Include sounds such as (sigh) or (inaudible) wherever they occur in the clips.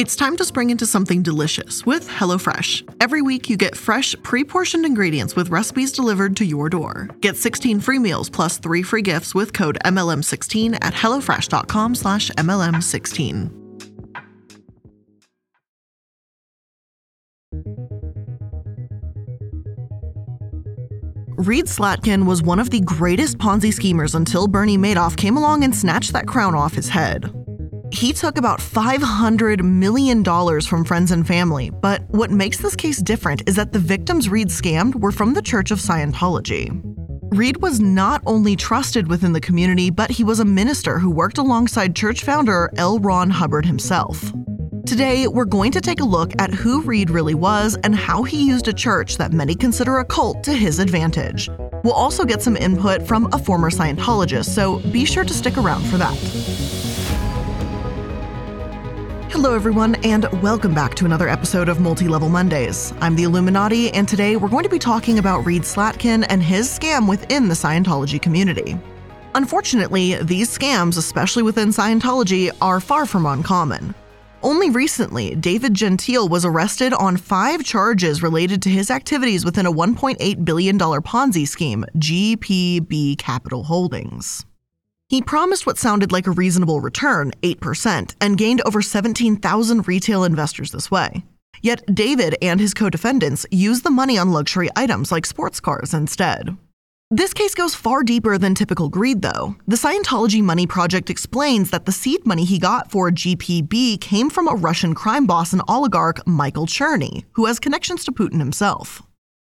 It's time to spring into something delicious with HelloFresh. Every week, you get fresh, pre portioned ingredients with recipes delivered to your door. Get 16 free meals plus three free gifts with code MLM16 at HelloFresh.com slash MLM16. Reed Slatkin was one of the greatest Ponzi schemers until Bernie Madoff came along and snatched that crown off his head. He took about $500 million from friends and family, but what makes this case different is that the victims Reed scammed were from the Church of Scientology. Reed was not only trusted within the community, but he was a minister who worked alongside church founder L. Ron Hubbard himself. Today, we're going to take a look at who Reed really was and how he used a church that many consider a cult to his advantage. We'll also get some input from a former Scientologist, so be sure to stick around for that. Hello, everyone, and welcome back to another episode of Multi Level Mondays. I'm the iilluminaughtii, and today we're going to be talking about Reed Slatkin and his scam within the Scientology community. Unfortunately, these scams, especially within Scientology, are far from uncommon. Only recently, David Gentile was arrested on five charges related to his activities within a $1.8 billion Ponzi scheme, GPB Capital Holdings. He promised what sounded like a reasonable return, 8%, and gained over 17,000 retail investors this way. Yet David and his co defendants used the money on luxury items like sports cars instead. This case goes far deeper than typical greed, though. The Scientology Money Project explains that the seed money he got for GPB came from a Russian crime boss and oligarch, Michael Cherny, who has connections to Putin himself.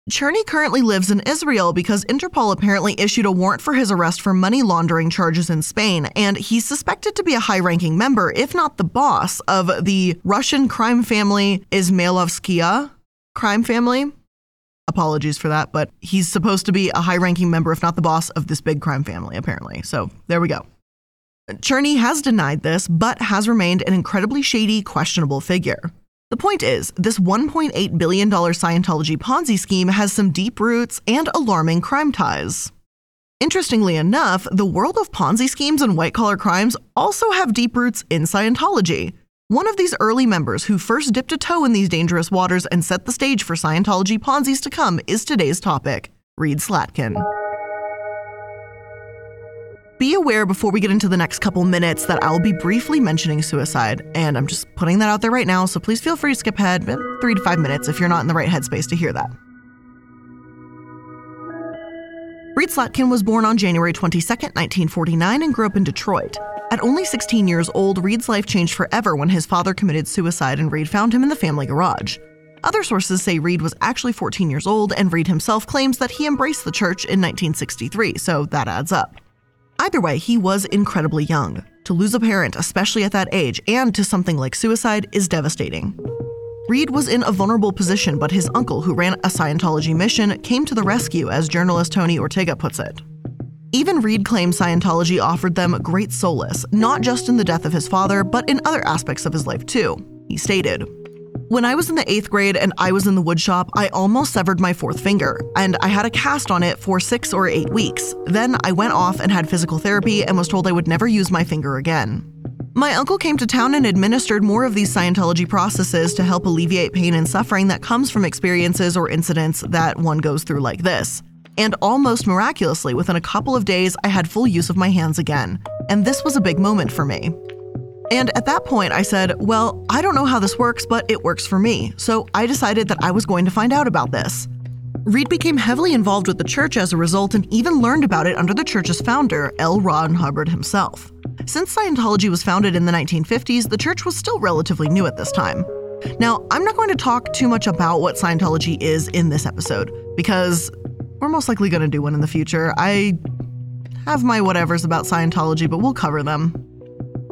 Cherny currently lives in Israel because Interpol apparently issued a warrant for his arrest for money laundering charges in Spain, and he's suspected to be a high ranking member, if not the boss, of the Russian crime family Izmailovskaya crime family. Apologies for that, but he's supposed to be a high ranking member, if not the boss, of this big crime family, apparently. So there we go. Cherny has denied this, but has remained an incredibly shady, questionable figure. The point is, this $1.8 billion Scientology Ponzi scheme has some deep roots and alarming crime ties. Interestingly enough, the world of Ponzi schemes and white collar crimes also have deep roots in Scientology. One of these early members who first dipped a toe in these dangerous waters and set the stage for Scientology Ponzi's to come is today's topic Reed Slatkin. Be aware before we get into the next couple minutes that I'll be briefly mentioning suicide, and I'm just putting that out there right now, so please feel free to skip ahead three to five minutes if you're not in the right headspace to hear that. Reed Slatkin was born on January 22, 1949, and grew up in Detroit. At only 16 years old, Reed's life changed forever when his father committed suicide and Reed found him in the family garage. Other sources say Reed was actually 14 years old, and Reed himself claims that he embraced the church in 1963, so that adds up. Either way, he was incredibly young. To lose a parent, especially at that age, and to something like suicide, is devastating. Reed was in a vulnerable position, but his uncle, who ran a Scientology mission, came to the rescue, as journalist Tony Ortega puts it. Even Reed claims Scientology offered them great solace, not just in the death of his father, but in other aspects of his life too. He stated, when I was in the eighth grade and I was in the woodshop, I almost severed my fourth finger, and I had a cast on it for six or eight weeks. Then I went off and had physical therapy and was told I would never use my finger again. My uncle came to town and administered more of these Scientology processes to help alleviate pain and suffering that comes from experiences or incidents that one goes through like this. And almost miraculously, within a couple of days, I had full use of my hands again. And this was a big moment for me. And at that point, I said, Well, I don't know how this works, but it works for me. So I decided that I was going to find out about this. Reed became heavily involved with the church as a result and even learned about it under the church's founder, L. Ron Hubbard himself. Since Scientology was founded in the 1950s, the church was still relatively new at this time. Now, I'm not going to talk too much about what Scientology is in this episode, because we're most likely going to do one in the future. I have my whatevers about Scientology, but we'll cover them.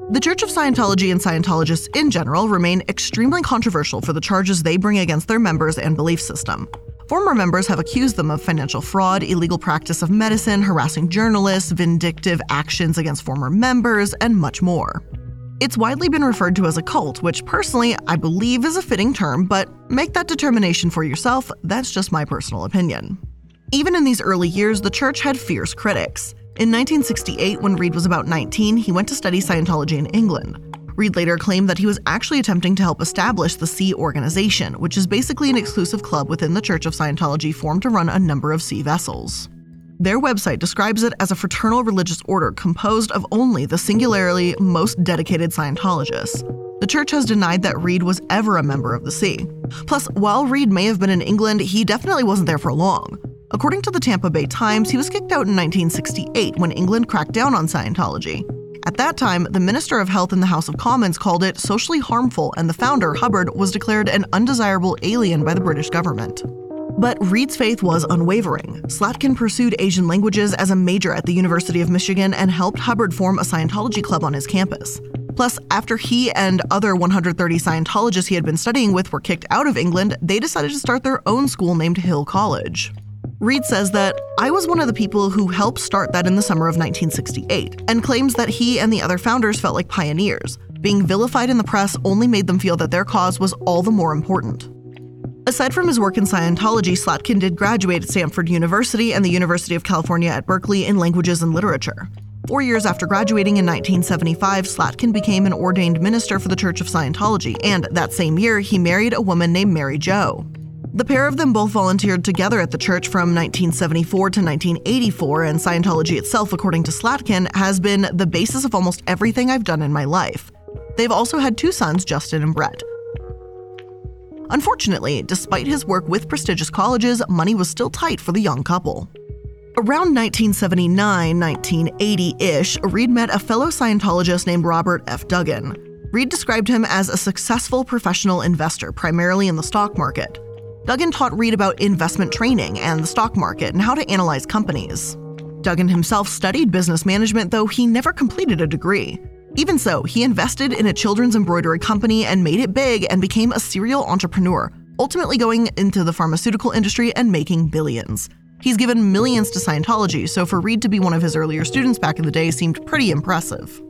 The Church of Scientology and Scientologists in general remain extremely controversial for the charges they bring against their members and belief system. Former members have accused them of financial fraud, illegal practice of medicine, harassing journalists, vindictive actions against former members, and much more. It's widely been referred to as a cult, which personally I believe is a fitting term, but make that determination for yourself, that's just my personal opinion. Even in these early years, the church had fierce critics. In 1968, when Reed was about 19, he went to study Scientology in England. Reed later claimed that he was actually attempting to help establish the Sea Organization, which is basically an exclusive club within the Church of Scientology formed to run a number of sea vessels. Their website describes it as a fraternal religious order composed of only the singularly most dedicated Scientologists. The church has denied that Reed was ever a member of the Sea. Plus, while Reed may have been in England, he definitely wasn't there for long. According to the Tampa Bay Times, he was kicked out in 1968 when England cracked down on Scientology. At that time, the Minister of Health in the House of Commons called it socially harmful, and the founder, Hubbard, was declared an undesirable alien by the British government. But Reed's faith was unwavering. Slatkin pursued Asian languages as a major at the University of Michigan and helped Hubbard form a Scientology club on his campus. Plus, after he and other 130 Scientologists he had been studying with were kicked out of England, they decided to start their own school named Hill College. Reed says that I was one of the people who helped start that in the summer of 1968 and claims that he and the other founders felt like pioneers. Being vilified in the press only made them feel that their cause was all the more important. Aside from his work in Scientology, Slatkin did graduate at Stanford University and the University of California at Berkeley in languages and literature. Four years after graduating in 1975, Slatkin became an ordained minister for the Church of Scientology, and that same year, he married a woman named Mary Jo. The pair of them both volunteered together at the church from 1974 to 1984, and Scientology itself, according to Slatkin, has been the basis of almost everything I've done in my life. They've also had two sons, Justin and Brett. Unfortunately, despite his work with prestigious colleges, money was still tight for the young couple. Around 1979 1980 ish, Reed met a fellow Scientologist named Robert F. Duggan. Reed described him as a successful professional investor, primarily in the stock market. Duggan taught Reed about investment training and the stock market and how to analyze companies. Duggan himself studied business management, though he never completed a degree. Even so, he invested in a children's embroidery company and made it big and became a serial entrepreneur, ultimately going into the pharmaceutical industry and making billions. He's given millions to Scientology, so for Reed to be one of his earlier students back in the day seemed pretty impressive.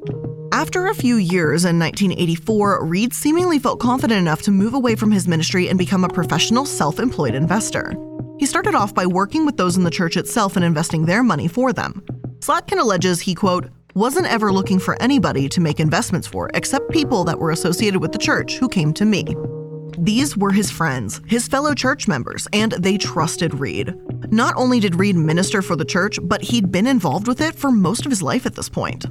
After a few years in 1984, Reed seemingly felt confident enough to move away from his ministry and become a professional self employed investor. He started off by working with those in the church itself and investing their money for them. Slatkin alleges he, quote, wasn't ever looking for anybody to make investments for except people that were associated with the church who came to me. These were his friends, his fellow church members, and they trusted Reed. Not only did Reed minister for the church, but he'd been involved with it for most of his life at this point.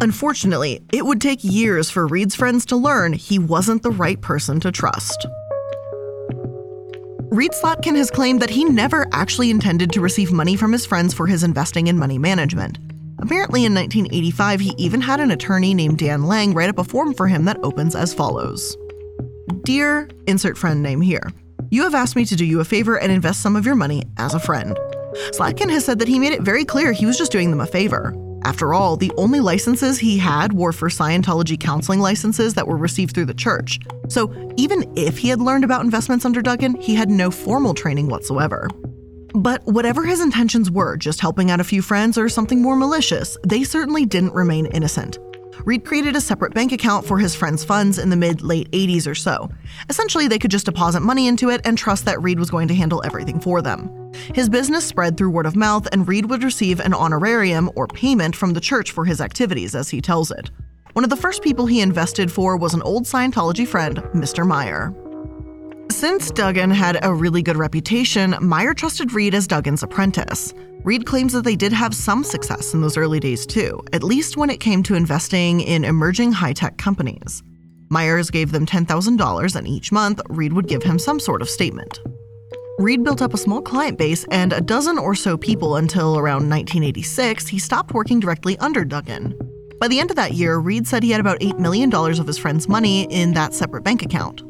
Unfortunately, it would take years for Reed's friends to learn he wasn't the right person to trust. Reed Slatkin has claimed that he never actually intended to receive money from his friends for his investing in money management. Apparently, in 1985, he even had an attorney named Dan Lang write up a form for him that opens as follows Dear insert friend name here, you have asked me to do you a favor and invest some of your money as a friend. Slatkin has said that he made it very clear he was just doing them a favor. After all, the only licenses he had were for Scientology counseling licenses that were received through the church. So even if he had learned about investments under Duggan, he had no formal training whatsoever. But whatever his intentions were, just helping out a few friends or something more malicious, they certainly didn't remain innocent. Reed created a separate bank account for his friends' funds in the mid late 80s or so. Essentially, they could just deposit money into it and trust that Reed was going to handle everything for them. His business spread through word of mouth, and Reed would receive an honorarium or payment from the church for his activities, as he tells it. One of the first people he invested for was an old Scientology friend, Mr. Meyer. Since Duggan had a really good reputation, Meyer trusted Reed as Duggan's apprentice. Reed claims that they did have some success in those early days too, at least when it came to investing in emerging high tech companies. Myers gave them $10,000, and each month, Reed would give him some sort of statement. Reed built up a small client base and a dozen or so people until around 1986 he stopped working directly under Duggan. By the end of that year, Reed said he had about $8 million of his friend's money in that separate bank account.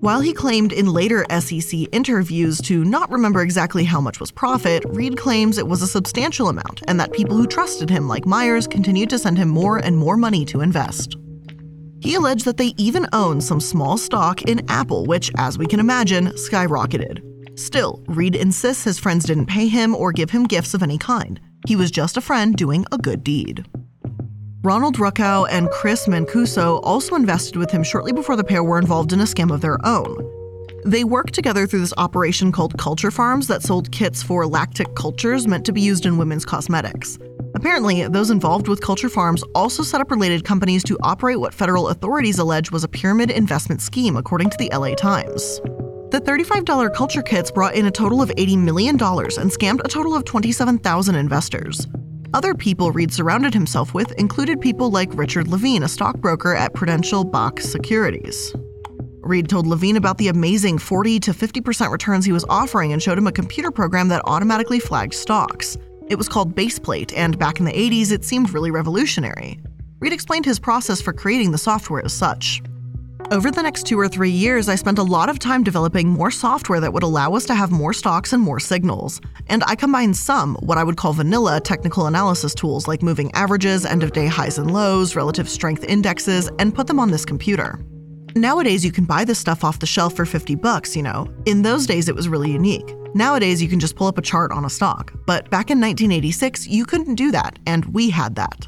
While he claimed in later SEC interviews to not remember exactly how much was profit, Reed claims it was a substantial amount and that people who trusted him, like Myers, continued to send him more and more money to invest. He alleged that they even owned some small stock in Apple, which, as we can imagine, skyrocketed. Still, Reed insists his friends didn't pay him or give him gifts of any kind. He was just a friend doing a good deed. Ronald Ruckow and Chris Mancuso also invested with him shortly before the pair were involved in a scam of their own. They worked together through this operation called Culture Farms that sold kits for lactic cultures meant to be used in women's cosmetics. Apparently, those involved with Culture Farms also set up related companies to operate what federal authorities allege was a pyramid investment scheme, according to the LA Times. The $35 culture kits brought in a total of $80 million and scammed a total of 27,000 investors. Other people Reed surrounded himself with included people like Richard Levine, a stockbroker at Prudential Bache Securities. Reed told Levine about the amazing 40 to 50% returns he was offering and showed him a computer program that automatically flagged stocks. It was called Baseplate, and back in the 80s, it seemed really revolutionary. Reed explained his process for creating the software as such. Over the next two or three years, I spent a lot of time developing more software that would allow us to have more stocks and more signals. And I combined some, what I would call vanilla, technical analysis tools like moving averages, end of day highs and lows, relative strength indexes, and put them on this computer. Nowadays, you can buy this stuff off the shelf for 50 bucks, you know. In those days, it was really unique. Nowadays, you can just pull up a chart on a stock. But back in 1986, you couldn't do that, and we had that.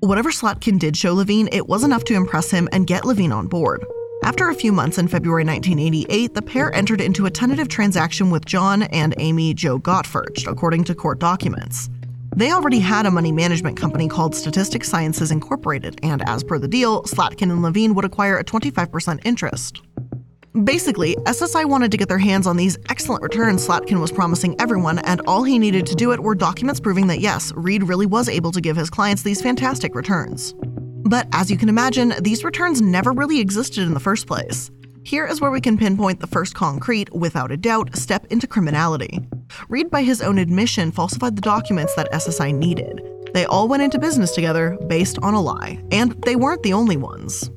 Whatever Slatkin did show Levine, it was enough to impress him and get Levine on board. After a few months in February 1988, the pair entered into a tentative transaction with John and Amy Joe Gottfried, according to court documents. They already had a money management company called Statistic Sciences Incorporated, and as per the deal, Slatkin and Levine would acquire a 25% interest. Basically, SSI wanted to get their hands on these excellent returns Slatkin was promising everyone, and all he needed to do it were documents proving that yes, Reed really was able to give his clients these fantastic returns. But as you can imagine, these returns never really existed in the first place. Here is where we can pinpoint the first concrete, without a doubt, step into criminality. Reed, by his own admission, falsified the documents that SSI needed. They all went into business together based on a lie, and they weren't the only ones.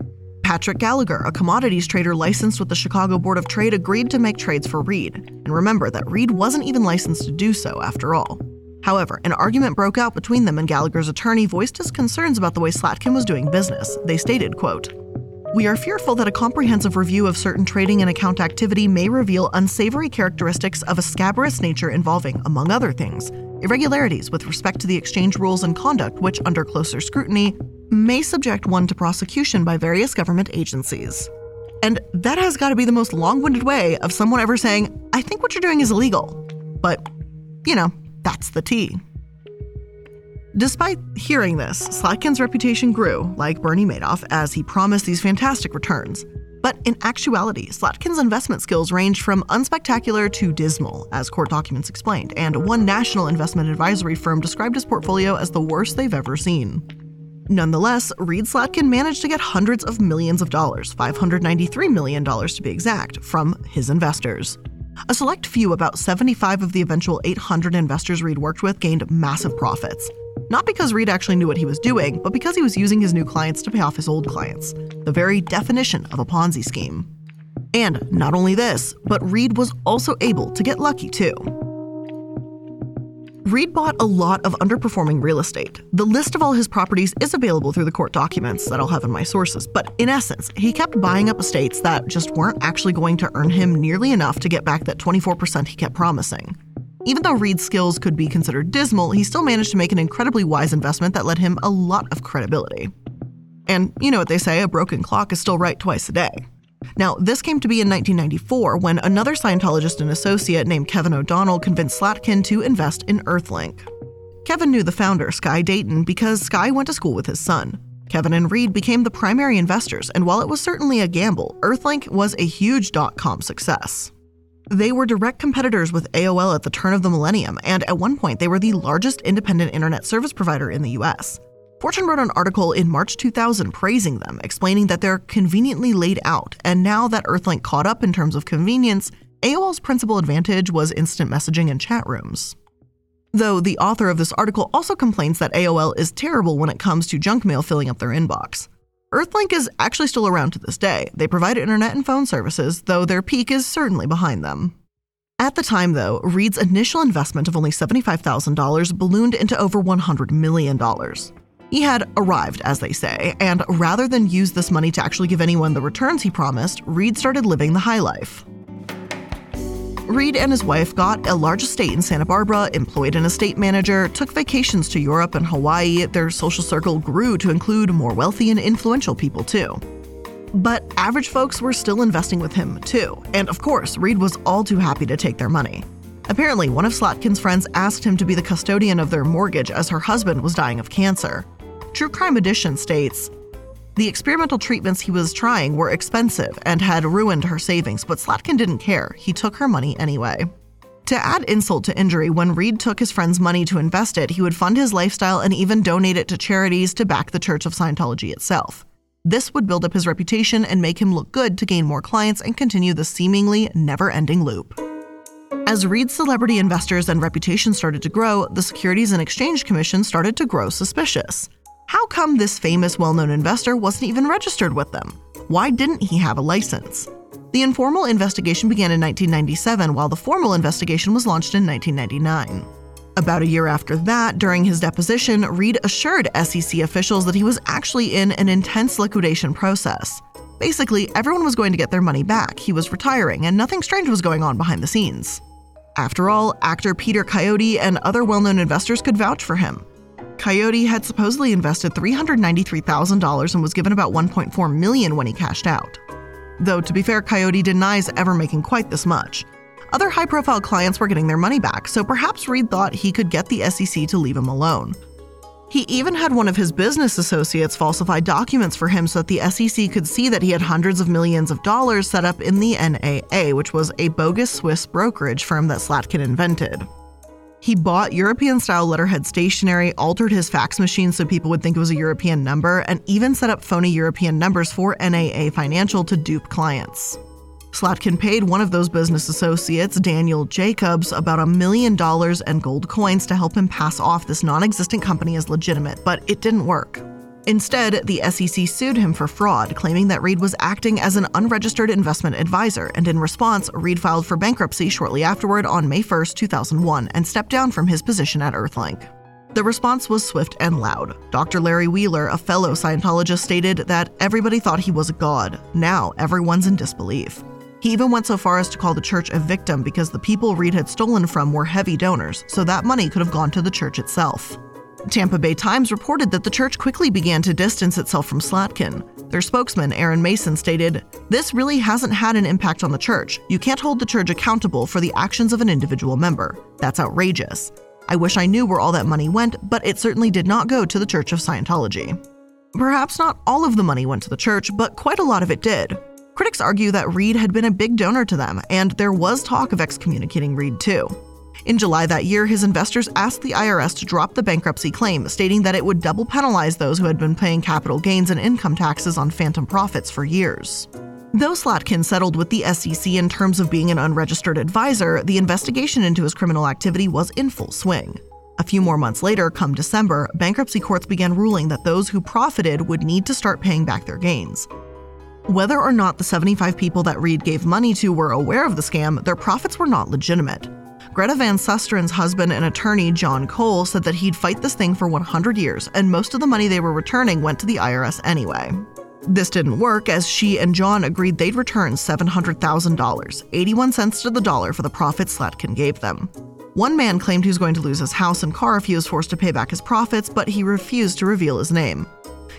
Patrick Gallagher, a commodities trader licensed with the Chicago Board of Trade, agreed to make trades for Reed. And remember that Reed wasn't even licensed to do so after all. However, an argument broke out between them and Gallagher's attorney voiced his concerns about the way Slatkin was doing business. They stated, quote, we are fearful that a comprehensive review of certain trading and account activity may reveal unsavory characteristics of a scabrous nature involving, among other things, irregularities with respect to the exchange rules and conduct, which, under closer scrutiny, may subject one to prosecution by various government agencies. And that has got to be the most long winded way of someone ever saying, I think what you're doing is illegal. But, you know, that's the tea. Despite hearing this, Slatkin's reputation grew, like Bernie Madoff, as he promised these fantastic returns. But in actuality, Slatkin's investment skills ranged from unspectacular to dismal, as court documents explained, and one national investment advisory firm described his portfolio as the worst they've ever seen. Nonetheless, Reed Slatkin managed to get hundreds of millions of dollars, $593 million to be exact, from his investors. A select few, about 75 of the eventual 800 investors Reed worked with, gained massive profits. Not because Reed actually knew what he was doing, but because he was using his new clients to pay off his old clients. The very definition of a Ponzi scheme. And not only this, but Reed was also able to get lucky too. Reed bought a lot of underperforming real estate. The list of all his properties is available through the court documents that I'll have in my sources, but in essence, he kept buying up estates that just weren't actually going to earn him nearly enough to get back that 24% he kept promising. Even though Reed's skills could be considered dismal, he still managed to make an incredibly wise investment that led him a lot of credibility. And you know what they say a broken clock is still right twice a day. Now, this came to be in 1994 when another Scientologist and associate named Kevin O'Donnell convinced Slatkin to invest in Earthlink. Kevin knew the founder, Sky Dayton, because Sky went to school with his son. Kevin and Reed became the primary investors, and while it was certainly a gamble, Earthlink was a huge dot com success. They were direct competitors with AOL at the turn of the millennium, and at one point, they were the largest independent internet service provider in the US. Fortune wrote an article in March 2000 praising them, explaining that they're conveniently laid out, and now that Earthlink caught up in terms of convenience, AOL's principal advantage was instant messaging and chat rooms. Though the author of this article also complains that AOL is terrible when it comes to junk mail filling up their inbox. Earthlink is actually still around to this day. They provide internet and phone services, though their peak is certainly behind them. At the time, though, Reed's initial investment of only $75,000 ballooned into over $100 million. He had arrived, as they say, and rather than use this money to actually give anyone the returns he promised, Reed started living the high life. Reed and his wife got a large estate in Santa Barbara, employed an estate manager, took vacations to Europe and Hawaii. Their social circle grew to include more wealthy and influential people, too. But average folks were still investing with him, too. And of course, Reed was all too happy to take their money. Apparently, one of Slatkin's friends asked him to be the custodian of their mortgage as her husband was dying of cancer. True Crime Edition states the experimental treatments he was trying were expensive and had ruined her savings, but Slatkin didn't care. He took her money anyway. To add insult to injury, when Reed took his friend's money to invest it, he would fund his lifestyle and even donate it to charities to back the Church of Scientology itself. This would build up his reputation and make him look good to gain more clients and continue the seemingly never ending loop. As Reed's celebrity investors and reputation started to grow, the Securities and Exchange Commission started to grow suspicious. How come this famous, well known investor wasn't even registered with them? Why didn't he have a license? The informal investigation began in 1997, while the formal investigation was launched in 1999. About a year after that, during his deposition, Reed assured SEC officials that he was actually in an intense liquidation process. Basically, everyone was going to get their money back, he was retiring, and nothing strange was going on behind the scenes. After all, actor Peter Coyote and other well known investors could vouch for him. Coyote had supposedly invested $393,000 and was given about 1.4 million when he cashed out. Though to be fair, Coyote denies ever making quite this much. Other high-profile clients were getting their money back, so perhaps Reed thought he could get the SEC to leave him alone. He even had one of his business associates falsify documents for him so that the SEC could see that he had hundreds of millions of dollars set up in the NAA, which was a bogus Swiss brokerage firm that Slatkin invented. He bought European style letterhead stationery, altered his fax machine so people would think it was a European number, and even set up phony European numbers for NAA Financial to dupe clients. Slatkin paid one of those business associates, Daniel Jacobs, about a million dollars and gold coins to help him pass off this non existent company as legitimate, but it didn't work. Instead, the SEC sued him for fraud, claiming that Reed was acting as an unregistered investment advisor, and in response, Reed filed for bankruptcy shortly afterward on May 1, 2001, and stepped down from his position at Earthlink. The response was swift and loud. Dr. Larry Wheeler, a fellow Scientologist, stated that everybody thought he was a god. Now everyone's in disbelief. He even went so far as to call the church a victim because the people Reed had stolen from were heavy donors, so that money could have gone to the church itself. Tampa Bay Times reported that the church quickly began to distance itself from Slatkin. Their spokesman, Aaron Mason, stated, This really hasn't had an impact on the church. You can't hold the church accountable for the actions of an individual member. That's outrageous. I wish I knew where all that money went, but it certainly did not go to the Church of Scientology. Perhaps not all of the money went to the church, but quite a lot of it did. Critics argue that Reed had been a big donor to them, and there was talk of excommunicating Reed too. In July that year, his investors asked the IRS to drop the bankruptcy claim, stating that it would double penalize those who had been paying capital gains and income taxes on phantom profits for years. Though Slatkin settled with the SEC in terms of being an unregistered advisor, the investigation into his criminal activity was in full swing. A few more months later, come December, bankruptcy courts began ruling that those who profited would need to start paying back their gains. Whether or not the 75 people that Reed gave money to were aware of the scam, their profits were not legitimate. Greta Van Susteren's husband and attorney, John Coale, said that he'd fight this thing for 100 years, and most of the money they were returning went to the IRS anyway. This didn't work as she and John agreed they'd return $700,000, 81 cents to the dollar for the profits Slatkin gave them. One man claimed he was going to lose his house and car if he was forced to pay back his profits, but he refused to reveal his name.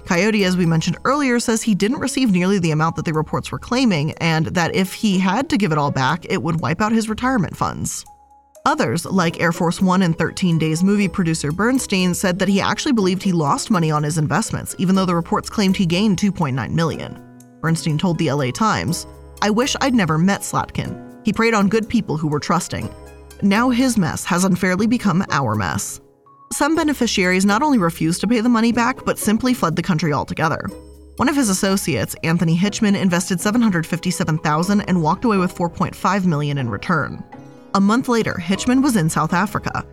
Coyote, as we mentioned earlier, says he didn't receive nearly the amount that the reports were claiming, and that if he had to give it all back, it would wipe out his retirement funds. Others, like Air Force One and 13 Days movie producer Bernstein, said that he actually believed he lost money on his investments, even though the reports claimed he gained 2.9 million. Bernstein told the LA Times, I wish I'd never met Slatkin. He preyed on good people who were trusting. Now his mess has unfairly become our mess. Some beneficiaries not only refused to pay the money back, but simply fled the country altogether. One of his associates, Anthony Hitchman, invested 757,000 and walked away with 4.5 million in return. A month later, Hitchman was in South Africa.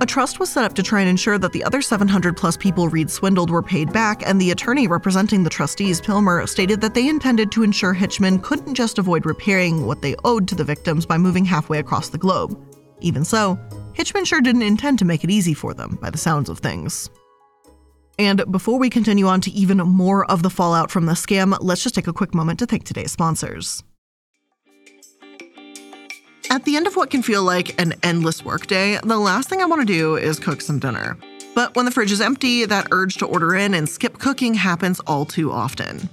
A trust was set up to try and ensure that the other 700 plus people Reed swindled were paid back, and the attorney representing the trustees, Pilmer, stated that they intended to ensure Hitchman couldn't just avoid repairing what they owed to the victims by moving halfway across the globe. Even so, Hitchman sure didn't intend to make it easy for them, by the sounds of things. And before we continue on to even more of the fallout from the scam, let's just take a quick moment to thank today's sponsors. At the end of what can feel like an endless workday, the last thing I want to do is cook some dinner. But when the fridge is empty, that urge to order in and skip cooking happens all too often.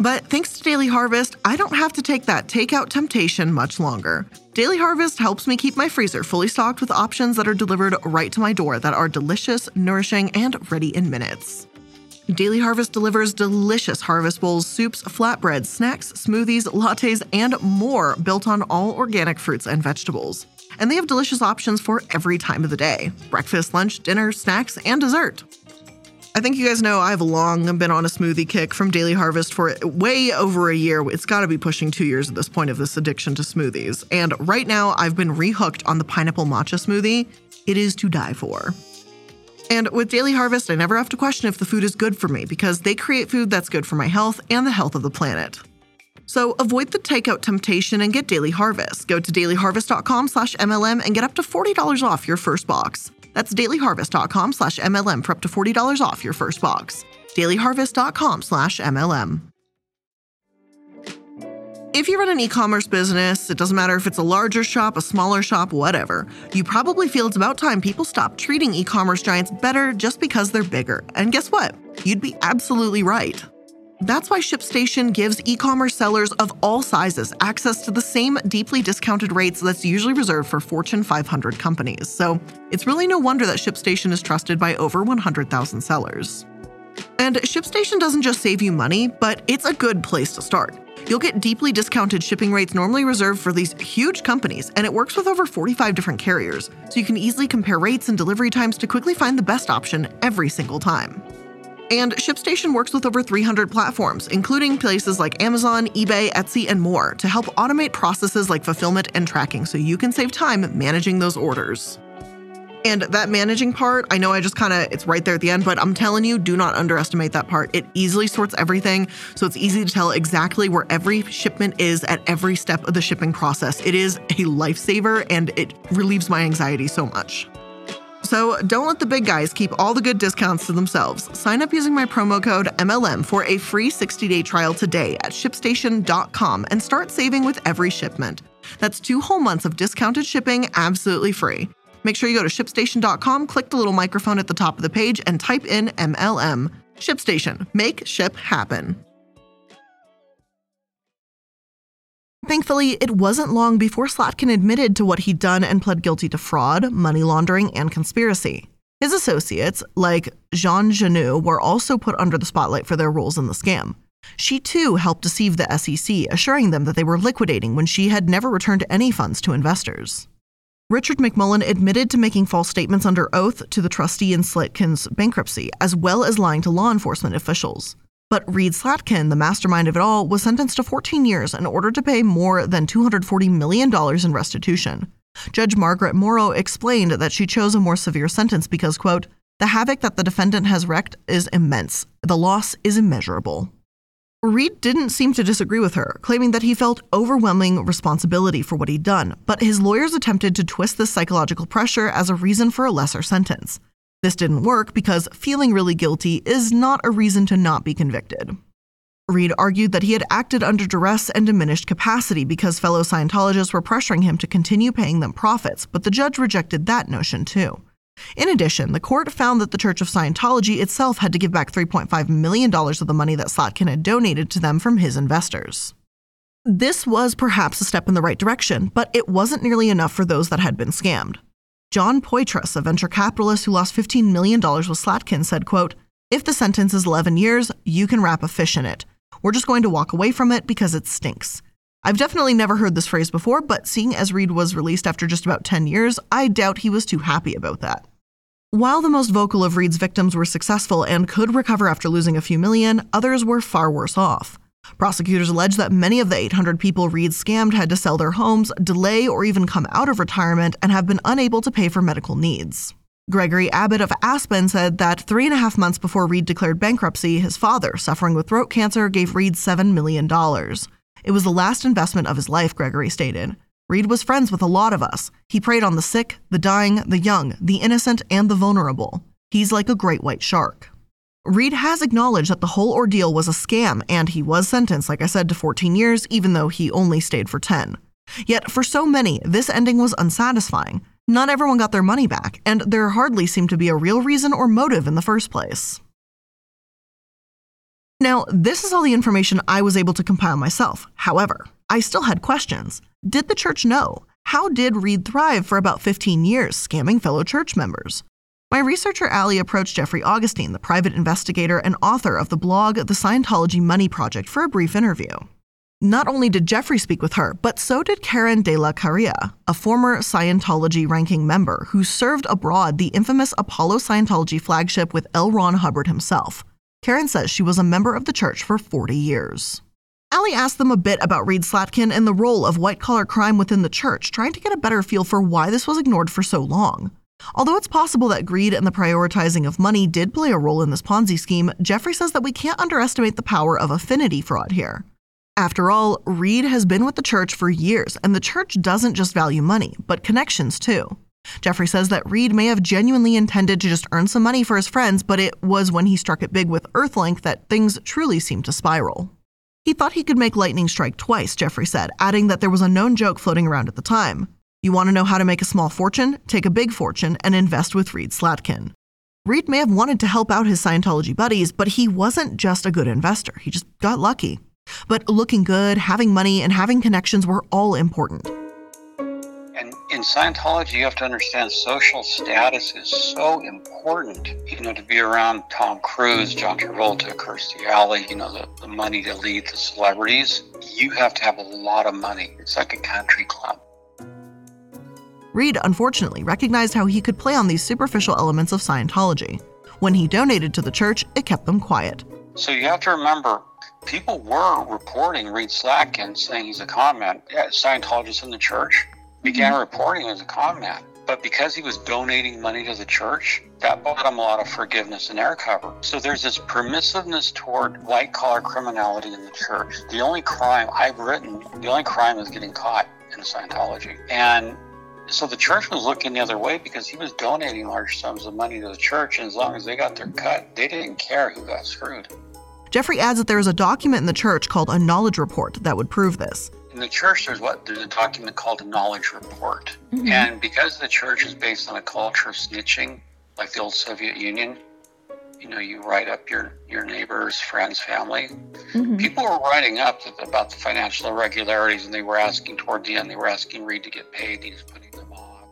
But thanks to Daily Harvest, I don't have to take that takeout temptation much longer. Daily Harvest helps me keep my freezer fully stocked with options that are delivered right to my door that are delicious, nourishing, and ready in minutes. Daily Harvest delivers delicious harvest bowls, soups, flatbreads, snacks, smoothies, lattes, and more built on all organic fruits and vegetables. And they have delicious options for every time of the day breakfast, lunch, dinner, snacks, and dessert. I think you guys know I've long been on a smoothie kick from Daily Harvest for way over a year. It's got to be pushing two years at this point of this addiction to smoothies. And right now, I've been rehooked on the pineapple matcha smoothie. It is to die for. And with Daily Harvest, I never have to question if the food is good for me because they create food that's good for my health and the health of the planet. So avoid the takeout temptation and get Daily Harvest. Go to dailyharvest.com/mlm and get up to $40 off your first box. That's dailyharvest.com slash MLM for up to $40 off your first box. dailyharvest.com slash MLM. If you run an e commerce business, it doesn't matter if it's a larger shop, a smaller shop, whatever, you probably feel it's about time people stop treating e commerce giants better just because they're bigger. And guess what? You'd be absolutely right. That's why ShipStation gives e commerce sellers of all sizes access to the same deeply discounted rates that's usually reserved for Fortune 500 companies. So it's really no wonder that ShipStation is trusted by over 100,000 sellers. And ShipStation doesn't just save you money, but it's a good place to start. You'll get deeply discounted shipping rates normally reserved for these huge companies, and it works with over 45 different carriers, so you can easily compare rates and delivery times to quickly find the best option every single time. And ShipStation works with over 300 platforms, including places like Amazon, eBay, Etsy, and more, to help automate processes like fulfillment and tracking so you can save time managing those orders. And that managing part, I know I just kind of, it's right there at the end, but I'm telling you, do not underestimate that part. It easily sorts everything, so it's easy to tell exactly where every shipment is at every step of the shipping process. It is a lifesaver and it relieves my anxiety so much. So don't let the big guys keep all the good discounts to themselves. Sign up using my promo code MLM for a free 60 day trial today at shipstation.com and start saving with every shipment. That's two whole months of discounted shipping absolutely free. Make sure you go to shipstation.com, click the little microphone at the top of the page, and type in MLM. ShipStation. Make ship happen. Thankfully, it wasn't long before Slatkin admitted to what he'd done and pled guilty to fraud, money laundering, and conspiracy. His associates, like Jean Genoux, were also put under the spotlight for their roles in the scam. She too helped deceive the SEC, assuring them that they were liquidating when she had never returned any funds to investors. Richard McMullen admitted to making false statements under oath to the trustee in Slatkin's bankruptcy, as well as lying to law enforcement officials. But Reed Slatkin, the mastermind of it all, was sentenced to 14 years in order to pay more than $240 million in restitution. Judge Margaret Morrow explained that she chose a more severe sentence because, quote, the havoc that the defendant has wreaked is immense. The loss is immeasurable. Reed didn't seem to disagree with her, claiming that he felt overwhelming responsibility for what he'd done, but his lawyers attempted to twist this psychological pressure as a reason for a lesser sentence. This didn't work because feeling really guilty is not a reason to not be convicted. Reed argued that he had acted under duress and diminished capacity because fellow Scientologists were pressuring him to continue paying them profits, but the judge rejected that notion too. In addition, the court found that the Church of Scientology itself had to give back $3.5 million of the money that Slatkin had donated to them from his investors. This was perhaps a step in the right direction, but it wasn't nearly enough for those that had been scammed. John Poitras, a venture capitalist who lost $15 million with Slatkin, said, quote, If the sentence is 11 years, you can wrap a fish in it. We're just going to walk away from it because it stinks. I've definitely never heard this phrase before, but seeing as Reed was released after just about 10 years, I doubt he was too happy about that. While the most vocal of Reed's victims were successful and could recover after losing a few million, others were far worse off. Prosecutors allege that many of the 800 people Reed scammed had to sell their homes, delay, or even come out of retirement and have been unable to pay for medical needs. Gregory Abbott of Aspen said that three and a half months before Reed declared bankruptcy, his father, suffering with throat cancer, gave Reed $7 million. It was the last investment of his life, Gregory stated. Reed was friends with a lot of us. He preyed on the sick, the dying, the young, the innocent, and the vulnerable. He's like a great white shark. Reed has acknowledged that the whole ordeal was a scam, and he was sentenced, like I said, to 14 years, even though he only stayed for 10. Yet, for so many, this ending was unsatisfying. Not everyone got their money back, and there hardly seemed to be a real reason or motive in the first place. Now, this is all the information I was able to compile myself. However, I still had questions. Did the church know? How did Reed thrive for about 15 years, scamming fellow church members? My researcher Allie approached Jeffrey Augustine, the private investigator and author of the blog The Scientology Money Project, for a brief interview. Not only did Jeffrey speak with her, but so did Karen de la Carriere, a former Scientology ranking member who served abroad the infamous Apollo Scientology flagship with L. Ron Hubbard himself. Karen says she was a member of the church for 40 years. Allie asked them a bit about Reed Slatkin and the role of white collar crime within the church, trying to get a better feel for why this was ignored for so long. Although it's possible that greed and the prioritizing of money did play a role in this Ponzi scheme, Jeffrey says that we can't underestimate the power of affinity fraud here. After all, Reed has been with the church for years, and the church doesn't just value money, but connections too. Jeffrey says that Reed may have genuinely intended to just earn some money for his friends, but it was when he struck it big with Earthlink that things truly seemed to spiral. He thought he could make lightning strike twice, Jeffrey said, adding that there was a known joke floating around at the time. You want to know how to make a small fortune? Take a big fortune and invest with Reed Slatkin. Reed may have wanted to help out his Scientology buddies, but he wasn't just a good investor. He just got lucky. But looking good, having money, and having connections were all important. And in Scientology, you have to understand social status is so important. You know, to be around Tom Cruise, John Travolta, Kirstie Alley, you know, the, the money to lead the celebrities, you have to have a lot of money. It's like a country club. Reed, unfortunately, recognized how he could play on these superficial elements of Scientology. When he donated to the church, it kept them quiet. So you have to remember, people were reporting Reed Slatkin saying he's a con man. Yeah, Scientologists in the church began mm-hmm. reporting as a con man. But because he was donating money to the church, that bought him a lot of forgiveness and air cover. So there's this permissiveness toward white collar criminality in the church. The only crime I've written, the only crime is getting caught in Scientology. And so the church was looking the other way because he was donating large sums of money to the church, and as long as they got their cut, they didn't care who got screwed. Jeffrey adds that there is a document in the church called a knowledge report that would prove this. In the church, there's what there's a document called a knowledge report, mm-hmm. and because the church is based on a culture of snitching, like the old Soviet Union, you know, you write up your your neighbors, friends, family. Mm-hmm. People were writing up about the financial irregularities, and they were asking toward the end, they were asking Reed to get paid. He was putting them off.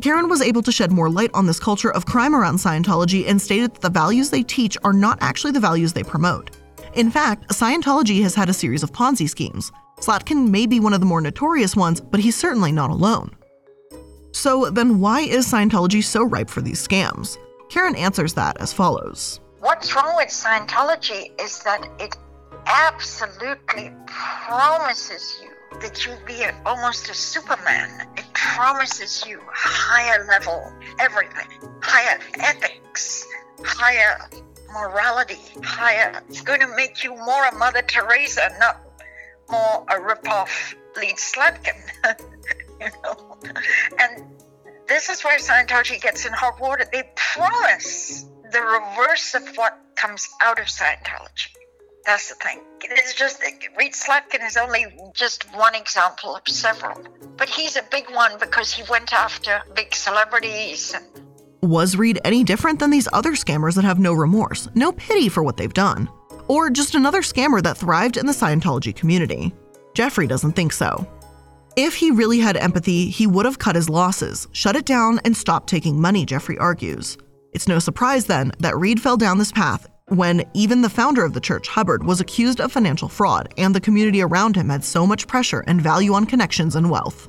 Karen was able to shed more light on this culture of crime around Scientology and stated that the values they teach are not actually the values they promote. In fact, Scientology has had a series of Ponzi schemes. Slatkin may be one of the more notorious ones, but he's certainly not alone. So then, why is Scientology so ripe for these scams? Karen answers that as follows What's wrong with Scientology is that it absolutely promises you that you'll be almost a Superman. It promises you higher level everything, higher ethics, higher morality, higher. It's going to make you more a Mother Teresa, not more a ripoff Reed Slatkin. (laughs) you know, and this is where Scientology gets in hot water. They promise the reverse of what comes out of Scientology. That's the thing. It's just Reed Slatkin is only just one example of several, but he's a big one because he went after big celebrities. Was Reed any different than these other scammers that have no remorse, no pity for what they've done? Or just another scammer that thrived in the Scientology community? Jeffrey doesn't think so. If he really had empathy, he would have cut his losses, shut it down, and stopped taking money, Jeffrey argues. It's no surprise then that Reed fell down this path when even the founder of the church, Hubbard, was accused of financial fraud, and the community around him had so much pressure and value on connections and wealth.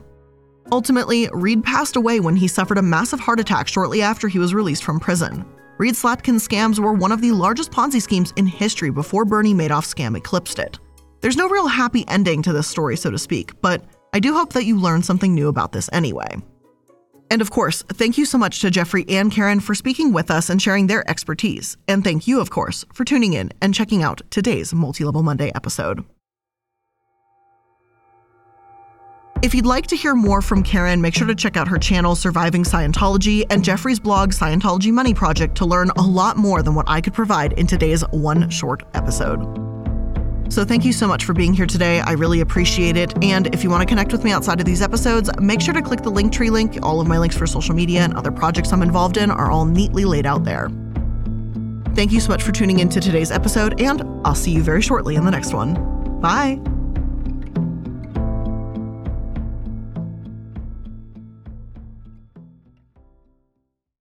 Ultimately, Reed passed away when he suffered a massive heart attack shortly after he was released from prison. Reed Slatkin's scams were one of the largest Ponzi schemes in history before Bernie Madoff's scam eclipsed it. There's no real happy ending to this story, so to speak, but I do hope that you learned something new about this anyway. And of course, thank you so much to Jeffrey and Karen for speaking with us and sharing their expertise. And thank you, of course, for tuning in and checking out today's Multi Level Monday episode. If you'd like to hear more from Karen, make sure to check out her channel, Surviving Scientology, and Jeffrey's blog, Scientology Money Project, to learn a lot more than what I could provide in today's one short episode. So thank you so much for being here today. I really appreciate it. And if you want to connect with me outside of these episodes, make sure to click the Linktree link. All of my links for social media and other projects I'm involved in are all neatly laid out there. Thank you so much for tuning in to today's episode, and I'll see you very shortly in the next one. Bye.